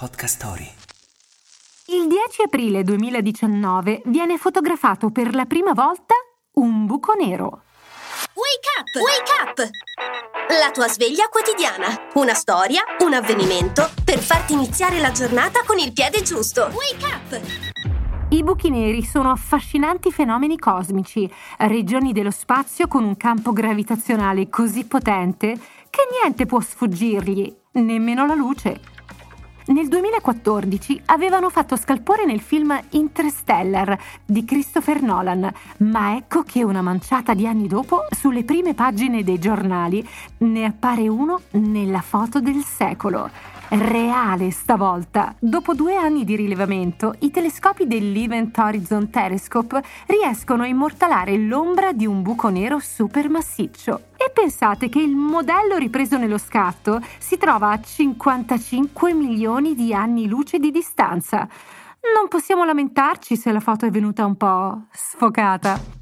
Podcast Story. Il 10 aprile 2019 viene fotografato per la prima volta un buco nero. Wake up! Wake up! La tua sveglia quotidiana. Una storia, un avvenimento per farti iniziare la giornata con il piede giusto. Wake up! I buchi neri sono affascinanti fenomeni cosmici, regioni dello spazio con un campo gravitazionale così potente che niente può sfuggirgli, nemmeno la luce. Nel 2014 avevano fatto scalpore nel film Interstellar di Christopher Nolan, ma ecco che una manciata di anni dopo, sulle prime pagine dei giornali, ne appare uno nella foto del secolo. Reale stavolta. Dopo due anni di rilevamento, i telescopi dell'Event Horizon Telescope riescono a immortalare l'ombra di un buco nero supermassiccio. E pensate che il modello ripreso nello scatto si trova a 55 milioni di anni luce di distanza. Non possiamo lamentarci se la foto è venuta un po' sfocata.